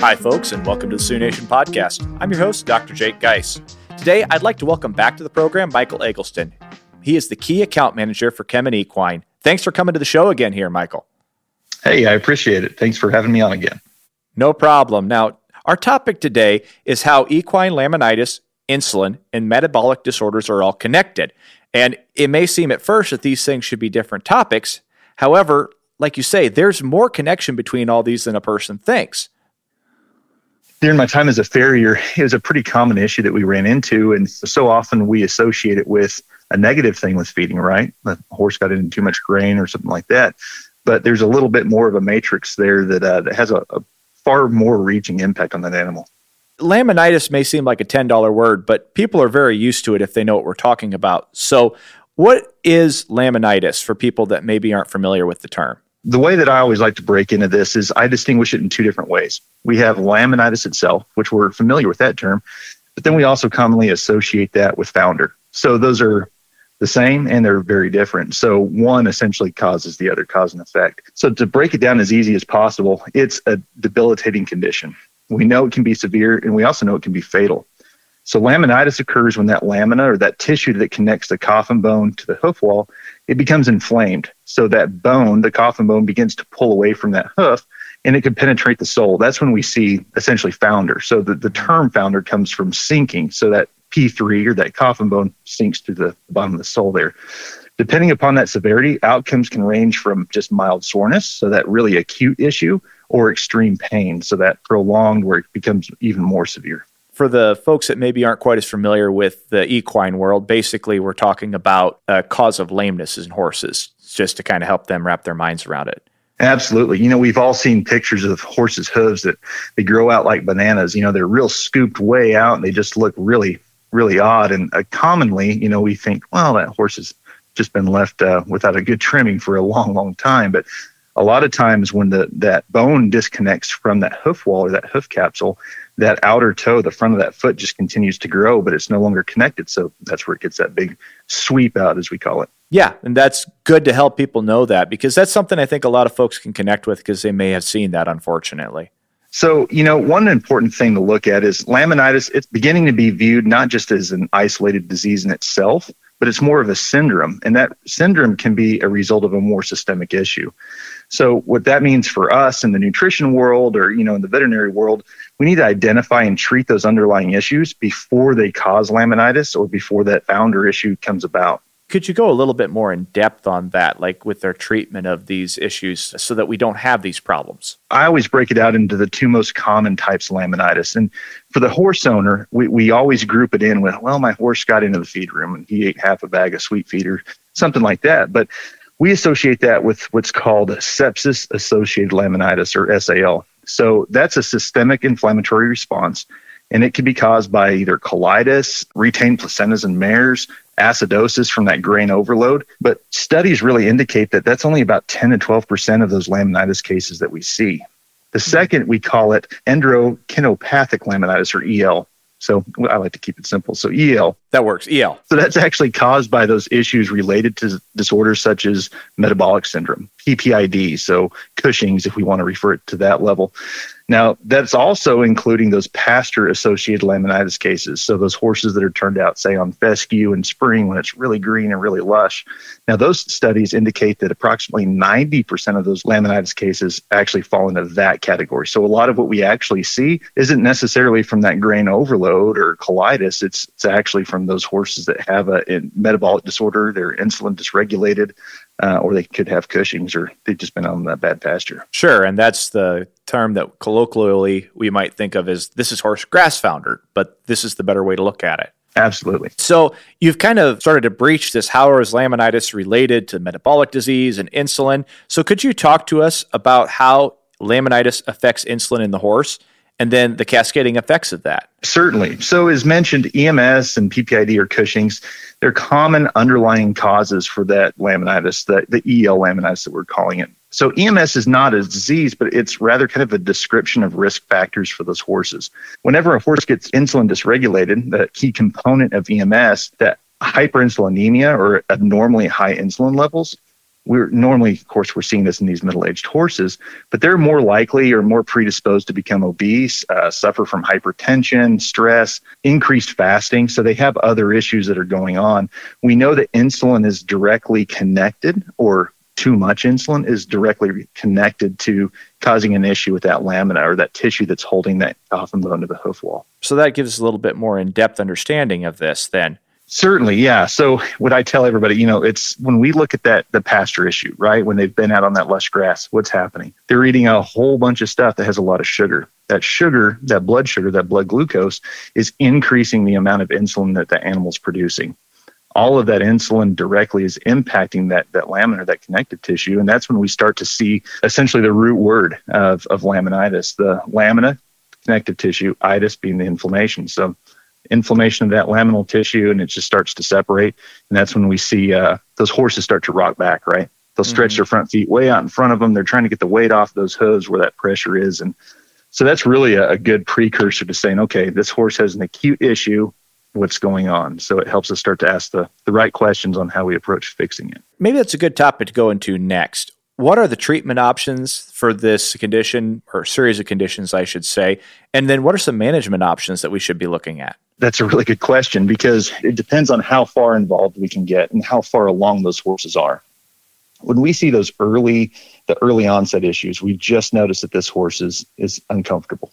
Hi, folks, and welcome to the Sioux Nation podcast. I'm your host, Dr. Jake Geis. Today, I'd like to welcome back to the program Michael Eggleston. He is the key account manager for Kemin Equine. Thanks for coming to the show again here, Michael. Hey, I appreciate it. Thanks for having me on again. No problem. Now, our topic today is how equine laminitis, insulin, and metabolic disorders are all connected. And it may seem at first that these things should be different topics. However, like you say, there's more connection between all these than a person thinks. During my time as a farrier, it was a pretty common issue that we ran into. And so often we associate it with a negative thing with feeding, right? The horse got into too much grain or something like that. But there's a little bit more of a matrix there that, uh, that has a, a far more reaching impact on that animal. Laminitis may seem like a $10 word, but people are very used to it if they know what we're talking about. So, what is laminitis for people that maybe aren't familiar with the term? The way that I always like to break into this is I distinguish it in two different ways. We have laminitis itself, which we're familiar with that term, but then we also commonly associate that with founder. So, those are the same and they're very different. So one essentially causes the other cause and effect. So to break it down as easy as possible, it's a debilitating condition. We know it can be severe and we also know it can be fatal. So laminitis occurs when that lamina or that tissue that connects the coffin bone to the hoof wall, it becomes inflamed. So that bone, the coffin bone begins to pull away from that hoof and it can penetrate the sole. That's when we see essentially founder. So the, the term founder comes from sinking. So that P3 or that coffin bone sinks to the bottom of the sole there. Depending upon that severity, outcomes can range from just mild soreness, so that really acute issue, or extreme pain, so that prolonged where it becomes even more severe. For the folks that maybe aren't quite as familiar with the equine world, basically we're talking about a cause of lameness in horses, just to kind of help them wrap their minds around it. Absolutely. You know, we've all seen pictures of horses' hooves that they grow out like bananas. You know, they're real scooped way out and they just look really really odd. And uh, commonly, you know, we think, well, that horse has just been left uh, without a good trimming for a long, long time. But a lot of times when the that bone disconnects from that hoof wall or that hoof capsule, that outer toe, the front of that foot just continues to grow, but it's no longer connected. So that's where it gets that big sweep out, as we call it. Yeah, and that's good to help people know that because that's something I think a lot of folks can connect with because they may have seen that, unfortunately. So, you know, one important thing to look at is laminitis. It's beginning to be viewed not just as an isolated disease in itself, but it's more of a syndrome. And that syndrome can be a result of a more systemic issue. So, what that means for us in the nutrition world or, you know, in the veterinary world, we need to identify and treat those underlying issues before they cause laminitis or before that founder issue comes about. Could you go a little bit more in depth on that, like with their treatment of these issues, so that we don't have these problems? I always break it out into the two most common types of laminitis. And for the horse owner, we, we always group it in with, well, my horse got into the feed room and he ate half a bag of sweet feed or something like that. But we associate that with what's called sepsis associated laminitis or SAL. So that's a systemic inflammatory response and it can be caused by either colitis, retained placentas and mares, acidosis from that grain overload. But studies really indicate that that's only about 10 to 12% of those laminitis cases that we see. The mm-hmm. second, we call it endocrinopathic laminitis or EL. So I like to keep it simple. So EL. That works. EL. So that's actually caused by those issues related to disorders such as metabolic syndrome, PPID, so Cushing's, if we want to refer it to that level. Now, that's also including those pasture associated laminitis cases. So, those horses that are turned out, say, on fescue in spring when it's really green and really lush. Now, those studies indicate that approximately 90% of those laminitis cases actually fall into that category. So, a lot of what we actually see isn't necessarily from that grain overload or colitis, it's, it's actually from those horses that have a, a metabolic disorder, they're insulin dysregulated, uh, or they could have Cushing's, or they've just been on that bad pasture. Sure, and that's the term that colloquially we might think of as this is horse grass founder, but this is the better way to look at it. Absolutely. So you've kind of started to breach this. How is laminitis related to metabolic disease and insulin? So could you talk to us about how laminitis affects insulin in the horse and then the cascading effects of that? Certainly. So, as mentioned, EMS and PPID or Cushing's, they're common underlying causes for that laminitis, the, the EL laminitis that we're calling it. So, EMS is not a disease, but it's rather kind of a description of risk factors for those horses. Whenever a horse gets insulin dysregulated, the key component of EMS, that hyperinsulinemia or abnormally high insulin levels, we're normally, of course, we're seeing this in these middle-aged horses, but they're more likely or more predisposed to become obese, uh, suffer from hypertension, stress, increased fasting. So they have other issues that are going on. We know that insulin is directly connected, or too much insulin is directly connected to causing an issue with that lamina or that tissue that's holding that coffin bone to the hoof wall. So that gives us a little bit more in-depth understanding of this then. Certainly, yeah. So what I tell everybody, you know, it's when we look at that the pasture issue, right? When they've been out on that lush grass, what's happening? They're eating a whole bunch of stuff that has a lot of sugar. That sugar, that blood sugar, that blood glucose is increasing the amount of insulin that the animal's producing. All of that insulin directly is impacting that that lamina, that connective tissue, and that's when we start to see essentially the root word of of laminitis, the lamina, connective tissue, itis being the inflammation. So inflammation of that laminal tissue and it just starts to separate. And that's when we see uh, those horses start to rock back, right? They'll stretch mm-hmm. their front feet way out in front of them. They're trying to get the weight off those hooves where that pressure is. And so that's really a, a good precursor to saying, okay, this horse has an acute issue. What's going on? So it helps us start to ask the, the right questions on how we approach fixing it. Maybe that's a good topic to go into next what are the treatment options for this condition or series of conditions, I should say? And then what are some management options that we should be looking at? That's a really good question because it depends on how far involved we can get and how far along those horses are. When we see those early, the early onset issues, we just notice that this horse is, is uncomfortable.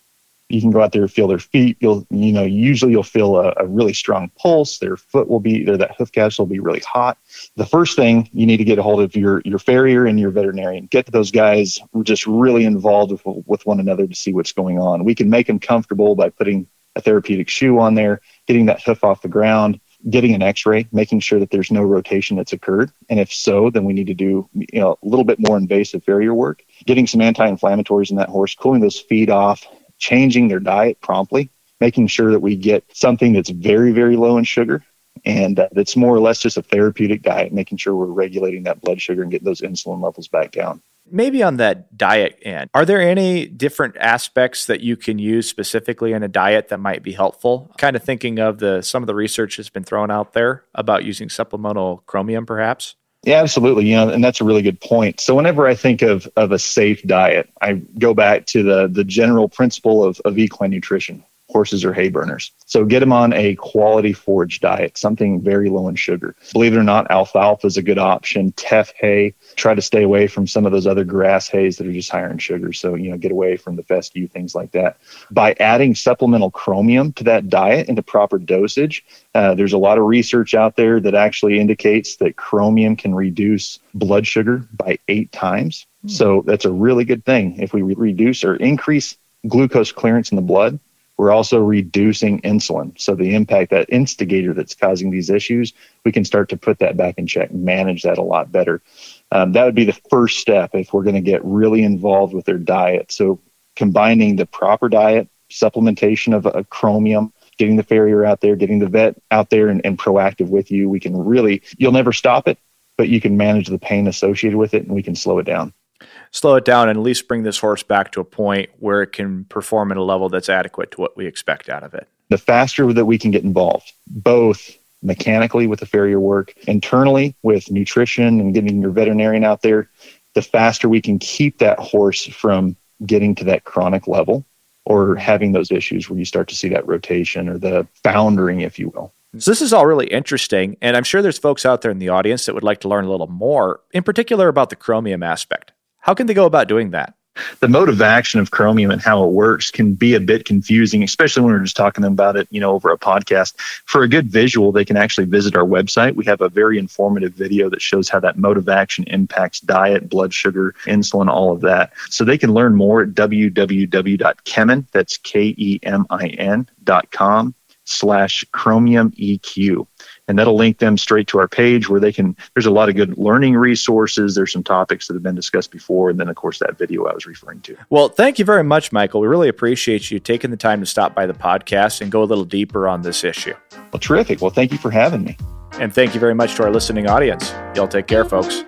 You can go out there and feel their feet. You'll, you know, usually you'll feel a, a really strong pulse. Their foot will be, there. that hoof caps will be really hot. The first thing you need to get a hold of your your farrier and your veterinarian. Get those guys just really involved with, with one another to see what's going on. We can make them comfortable by putting a therapeutic shoe on there, getting that hoof off the ground, getting an x-ray, making sure that there's no rotation that's occurred. And if so, then we need to do you know a little bit more invasive farrier work, getting some anti-inflammatories in that horse, cooling those feet off, changing their diet promptly, making sure that we get something that's very, very low in sugar and uh, that's more or less just a therapeutic diet, making sure we're regulating that blood sugar and getting those insulin levels back down. Maybe on that diet end, are there any different aspects that you can use specifically in a diet that might be helpful? Kind of thinking of the some of the research that's been thrown out there about using supplemental chromium, perhaps. Yeah, absolutely. You know, and that's a really good point. So whenever I think of of a safe diet, I go back to the the general principle of, of equine nutrition horses are hay burners. So get them on a quality forage diet, something very low in sugar. Believe it or not, alfalfa is a good option. Teff hay. Try to stay away from some of those other grass hays that are just higher in sugar. So, you know, get away from the fescue, things like that. By adding supplemental chromium to that diet in the proper dosage, uh, there's a lot of research out there that actually indicates that chromium can reduce blood sugar by eight times. Hmm. So that's a really good thing. If we re- reduce or increase glucose clearance in the blood, we're also reducing insulin. So the impact, that instigator that's causing these issues, we can start to put that back in check, manage that a lot better. Um, that would be the first step if we're going to get really involved with their diet. So combining the proper diet, supplementation of, of chromium, getting the farrier out there, getting the vet out there and, and proactive with you, we can really, you'll never stop it, but you can manage the pain associated with it and we can slow it down slow it down and at least bring this horse back to a point where it can perform at a level that's adequate to what we expect out of it. The faster that we can get involved, both mechanically with the farrier work, internally with nutrition and getting your veterinarian out there, the faster we can keep that horse from getting to that chronic level or having those issues where you start to see that rotation or the foundering, if you will. So this is all really interesting, and I'm sure there's folks out there in the audience that would like to learn a little more, in particular about the chromium aspect. How can they go about doing that? The mode of action of chromium and how it works can be a bit confusing, especially when we're just talking about it, you know, over a podcast. For a good visual, they can actually visit our website. We have a very informative video that shows how that mode of action impacts diet, blood sugar, insulin, all of that. So they can learn more at www.kemin, that's K-E-M-I-N dot com slash chromium EQ and that'll link them straight to our page where they can there's a lot of good learning resources. There's some topics that have been discussed before. And then of course that video i was referring to. Well thank you very much michael. We really appreciate you taking the time to stop by the podcast and go a little deeper on this issue. Well terrific. Well thank you for having me. And thank you very much to our listening audience. Y'all take care folks